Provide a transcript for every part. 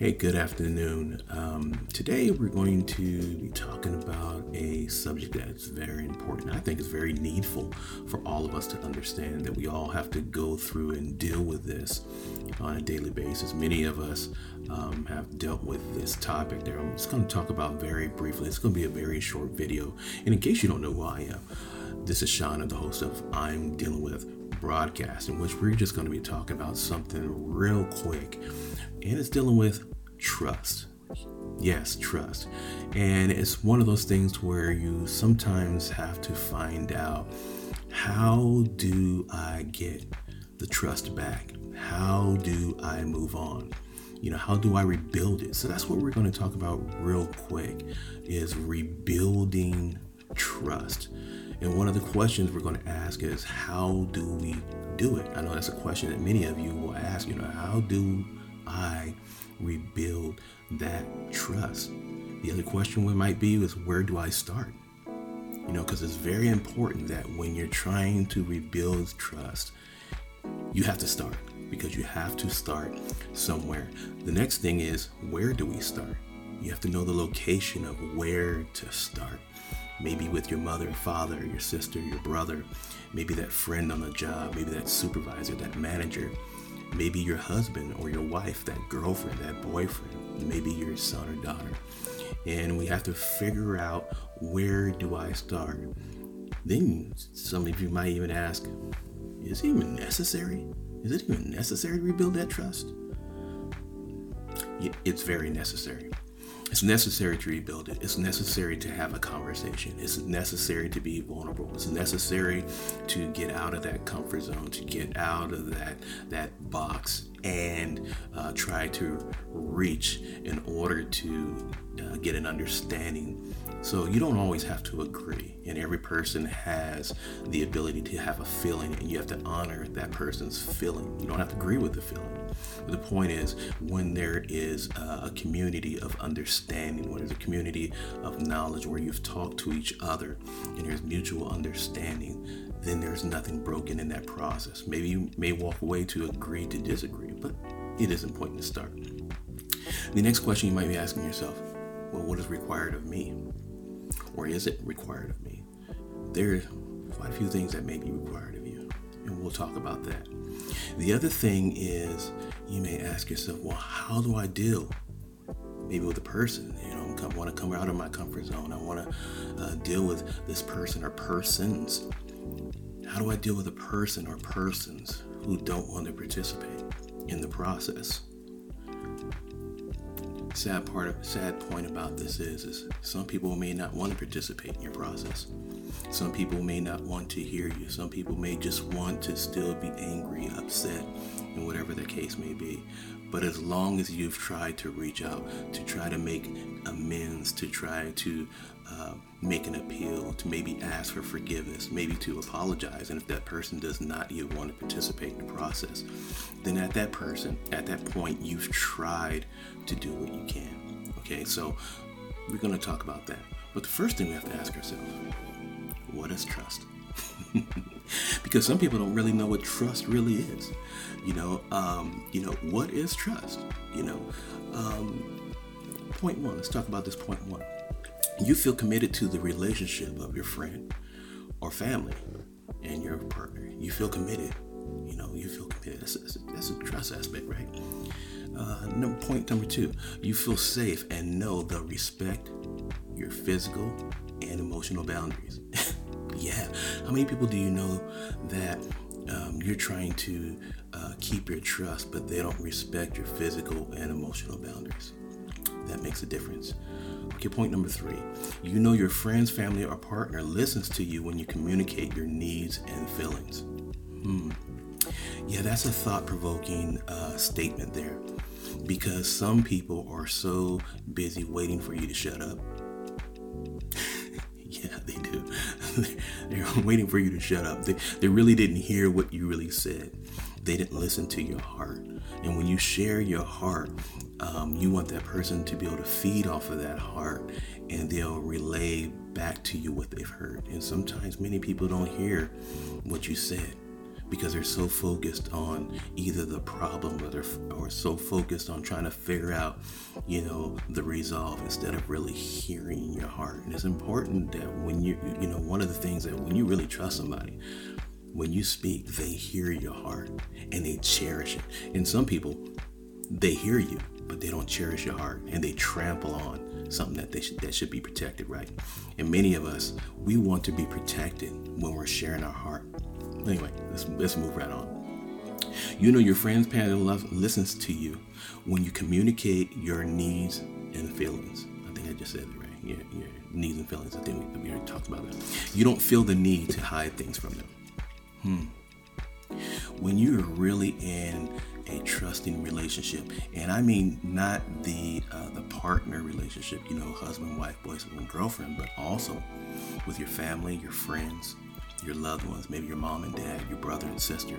Hey, good afternoon. Um, today we're going to be talking about a subject that's very important. I think it's very needful for all of us to understand that we all have to go through and deal with this on a daily basis. Many of us um, have dealt with this topic there. I'm just going to talk about very briefly. It's going to be a very short video. And in case you don't know who I am, this is Sean, the host of I'm Dealing With broadcast, in which we're just going to be talking about something real quick. And it's dealing with trust. Yes, trust. And it's one of those things where you sometimes have to find out how do I get the trust back? How do I move on? You know, how do I rebuild it? So that's what we're going to talk about real quick is rebuilding trust. And one of the questions we're going to ask is how do we do it? I know that's a question that many of you will ask, you know, how do I rebuild that trust? The other question we might be is where do I start? You know, because it's very important that when you're trying to rebuild trust, you have to start because you have to start somewhere. The next thing is where do we start? You have to know the location of where to start. Maybe with your mother, father, your sister, your brother, maybe that friend on the job, maybe that supervisor, that manager, maybe your husband or your wife, that girlfriend, that boyfriend, maybe your son or daughter. And we have to figure out where do I start? Then some of you might even ask, is it even necessary? Is it even necessary to rebuild that trust? It's very necessary. It's necessary to rebuild it. It's necessary to have a conversation. It's necessary to be vulnerable. It's necessary to get out of that comfort zone, to get out of that that box and uh, try to reach in order to uh, get an understanding. So you don't always have to agree, and every person has the ability to have a feeling, and you have to honor that person's feeling. You don't have to agree with the feeling. But the point is, when there is a community of understanding, when there's a community of knowledge where you've talked to each other and there's mutual understanding, then there's nothing broken in that process. Maybe you may walk away to agree to disagree, but it is important to start. The next question you might be asking yourself well, what is required of me? Or is it required of me? There are quite a few things that may be required of you, and we'll talk about that. The other thing is you may ask yourself, well, how do I deal maybe with a person? You know, I want to come out of my comfort zone. I want to uh, deal with this person or persons how do I deal with a person or persons who don't want to participate in the process? Sad part of sad point about this is is some people may not want to participate in your process. Some people may not want to hear you. Some people may just want to still be angry, upset, and whatever the case may be. But as long as you've tried to reach out, to try to make amends, to try to uh, make an appeal, to maybe ask for forgiveness, maybe to apologize, and if that person does not even want to participate in the process, then at that person, at that point, you've tried to do what you can. Okay, so we're going to talk about that. But the first thing we have to ask ourselves what is trust? because some people don't really know what trust really is. You know, um, you know what is trust? You know, um, point one. Let's talk about this point one. You feel committed to the relationship of your friend or family and your partner. You feel committed. You know, you feel committed. That's, that's, a trust aspect, right? Uh, number, point number two, you feel safe and know they'll respect your physical and emotional boundaries. yeah. How many people do you know that um, you're trying to uh, keep your trust, but they don't respect your physical and emotional boundaries? That makes a difference. Okay, point number three. You know your friends, family, or partner listens to you when you communicate your needs and feelings. Hmm. Yeah, that's a thought provoking uh, statement there because some people are so busy waiting for you to shut up They're waiting for you to shut up. They, they really didn't hear what you really said. They didn't listen to your heart. And when you share your heart, um, you want that person to be able to feed off of that heart and they'll relay back to you what they've heard. And sometimes many people don't hear what you said because they're so focused on either the problem or they're or so focused on trying to figure out, you know, the resolve instead of really hearing your heart. And it's important that when you, you know, one of the things that when you really trust somebody, when you speak, they hear your heart and they cherish it. And some people, they hear you, but they don't cherish your heart and they trample on something that they should, that should be protected, right? And many of us, we want to be protected when we're sharing our heart. Anyway, let's, let's move right on. You know, your friend's parent love, listens to you when you communicate your needs and feelings. I think I just said it right. Your, your needs and feelings. I think we, we already talked about that. You don't feel the need to hide things from them. Hmm. When you're really in a trusting relationship, and I mean not the uh, the partner relationship, you know, husband, wife, boyfriend, girlfriend, but also with your family, your friends, your loved ones, maybe your mom and dad, your brother and sister,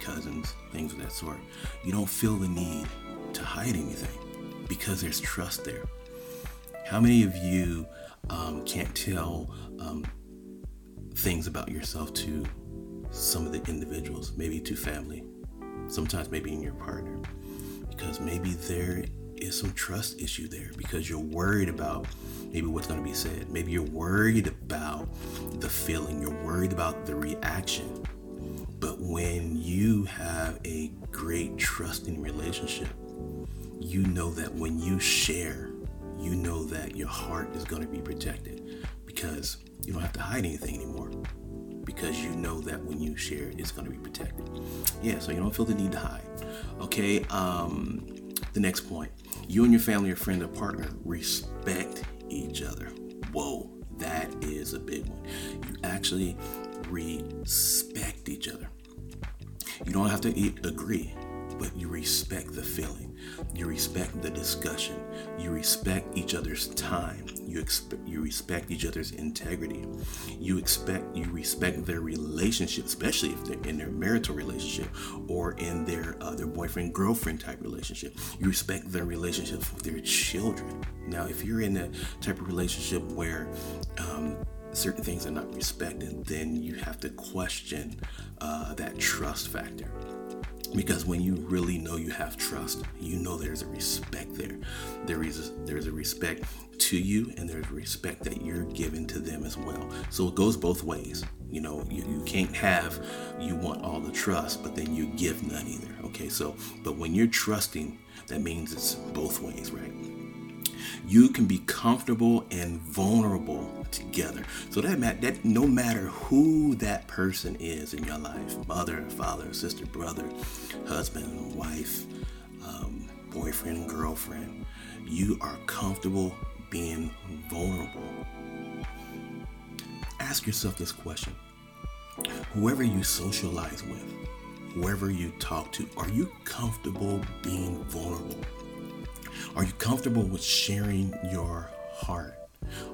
cousins, things of that sort. You don't feel the need to hide anything because there's trust there. How many of you um, can't tell um, things about yourself to some of the individuals, maybe to family, sometimes maybe in your partner, because maybe there is some trust issue there because you're worried about maybe what's going to be said. Maybe you're worried about the feeling, you're worried about the reaction. But when you have a great trusting relationship, you know that when you share, you know that your heart is going to be protected because you don't have to hide anything anymore because you know that when you share it's going to be protected. Yeah, so you don't feel the need to hide. Okay, um, the next point you and your family or friend or partner respect each other. Whoa, that is a big one. You actually respect each other. You don't have to agree, but you respect the feeling. You respect the discussion. You respect each other's time. You you respect each other's integrity. You expect you respect their relationship, especially if they're in their marital relationship or in their uh, their boyfriend girlfriend type relationship. You respect their relationship with their children. Now, if you're in that type of relationship where um, certain things are not respected, then you have to question uh, that trust factor because when you really know you have trust you know there's a respect there. There is there's a respect to you and there's respect that you're giving to them as well. So it goes both ways. You know you, you can't have you want all the trust but then you give none either. Okay so but when you're trusting that means it's both ways right you can be comfortable and vulnerable together. So that that no matter who that person is in your life, mother, father, sister, brother, husband, wife, um, boyfriend, girlfriend, you are comfortable being vulnerable. Ask yourself this question. Whoever you socialize with, whoever you talk to, are you comfortable being vulnerable? Are you comfortable with sharing your heart?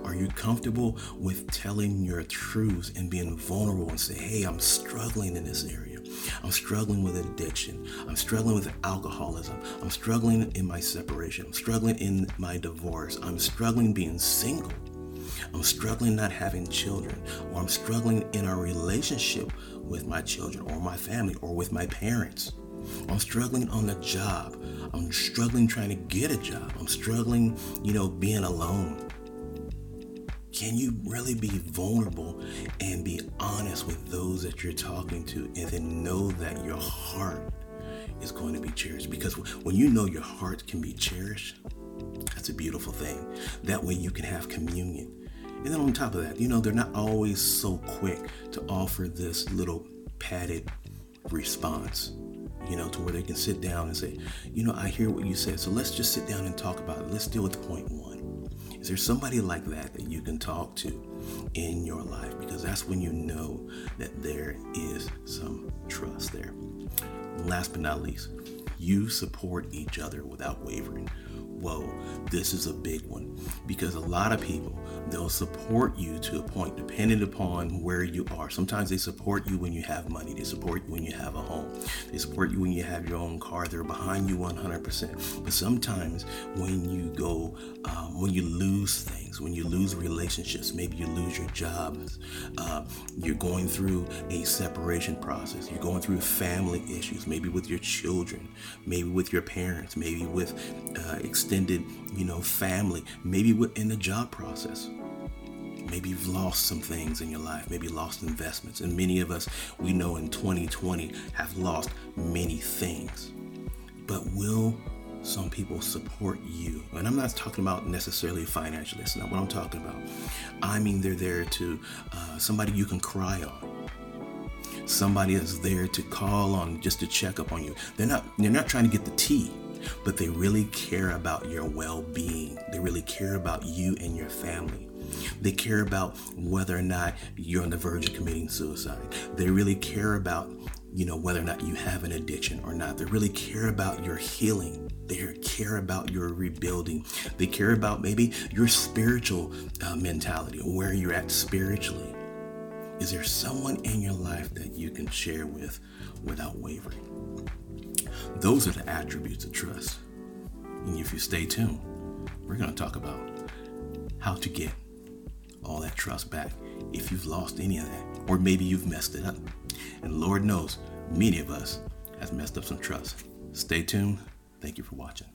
Are you comfortable with telling your truths and being vulnerable and say, hey, I'm struggling in this area. I'm struggling with addiction. I'm struggling with alcoholism. I'm struggling in my separation. I'm struggling in my divorce. I'm struggling being single. I'm struggling not having children. Or I'm struggling in a relationship with my children or my family or with my parents. I'm struggling on the job. I'm struggling trying to get a job. I'm struggling, you know, being alone. Can you really be vulnerable and be honest with those that you're talking to and then know that your heart is going to be cherished? Because when you know your heart can be cherished, that's a beautiful thing. That way you can have communion. And then on top of that, you know, they're not always so quick to offer this little padded response you know, to where they can sit down and say, you know, I hear what you said, so let's just sit down and talk about it. Let's deal with point one. Is there somebody like that that you can talk to in your life? Because that's when you know that there is some trust there. Last but not least, you support each other without wavering whoa, this is a big one. Because a lot of people, they'll support you to a point depending upon where you are. Sometimes they support you when you have money, they support you when you have a home, They support you when you have your own car. They're behind you 100%. But sometimes when you go, um, when you lose things, when you lose relationships, maybe you lose your jobs, uh, you're going through a separation process, you're going through family issues, maybe with your children, maybe with your parents, maybe with uh, extended, you know, family, maybe in the job process Maybe you've lost some things in your life, maybe lost investments. And many of us, we know in 2020, have lost many things. But will some people support you? And I'm not talking about necessarily financially, that's not what I'm talking about. I mean, they're there to uh, somebody you can cry on. Somebody is there to call on just to check up on you. They're not they're not trying to get the tea but they really care about your well being. They really care about you and your family. They care about whether or not you're on the verge of committing suicide. They really care about, you know, whether or not you have an addiction or not. They really care about your healing. They care about your rebuilding. They care about maybe your spiritual uh, mentality, where you're at spiritually. Is there someone in your life that you can share with without wavering? Those are the attributes of trust. And if you stay tuned, we're going to talk about how to get all that trust back if you've lost any of that, or maybe you've messed it up. And Lord knows, many of us has messed up some trust. Stay tuned. Thank you for watching.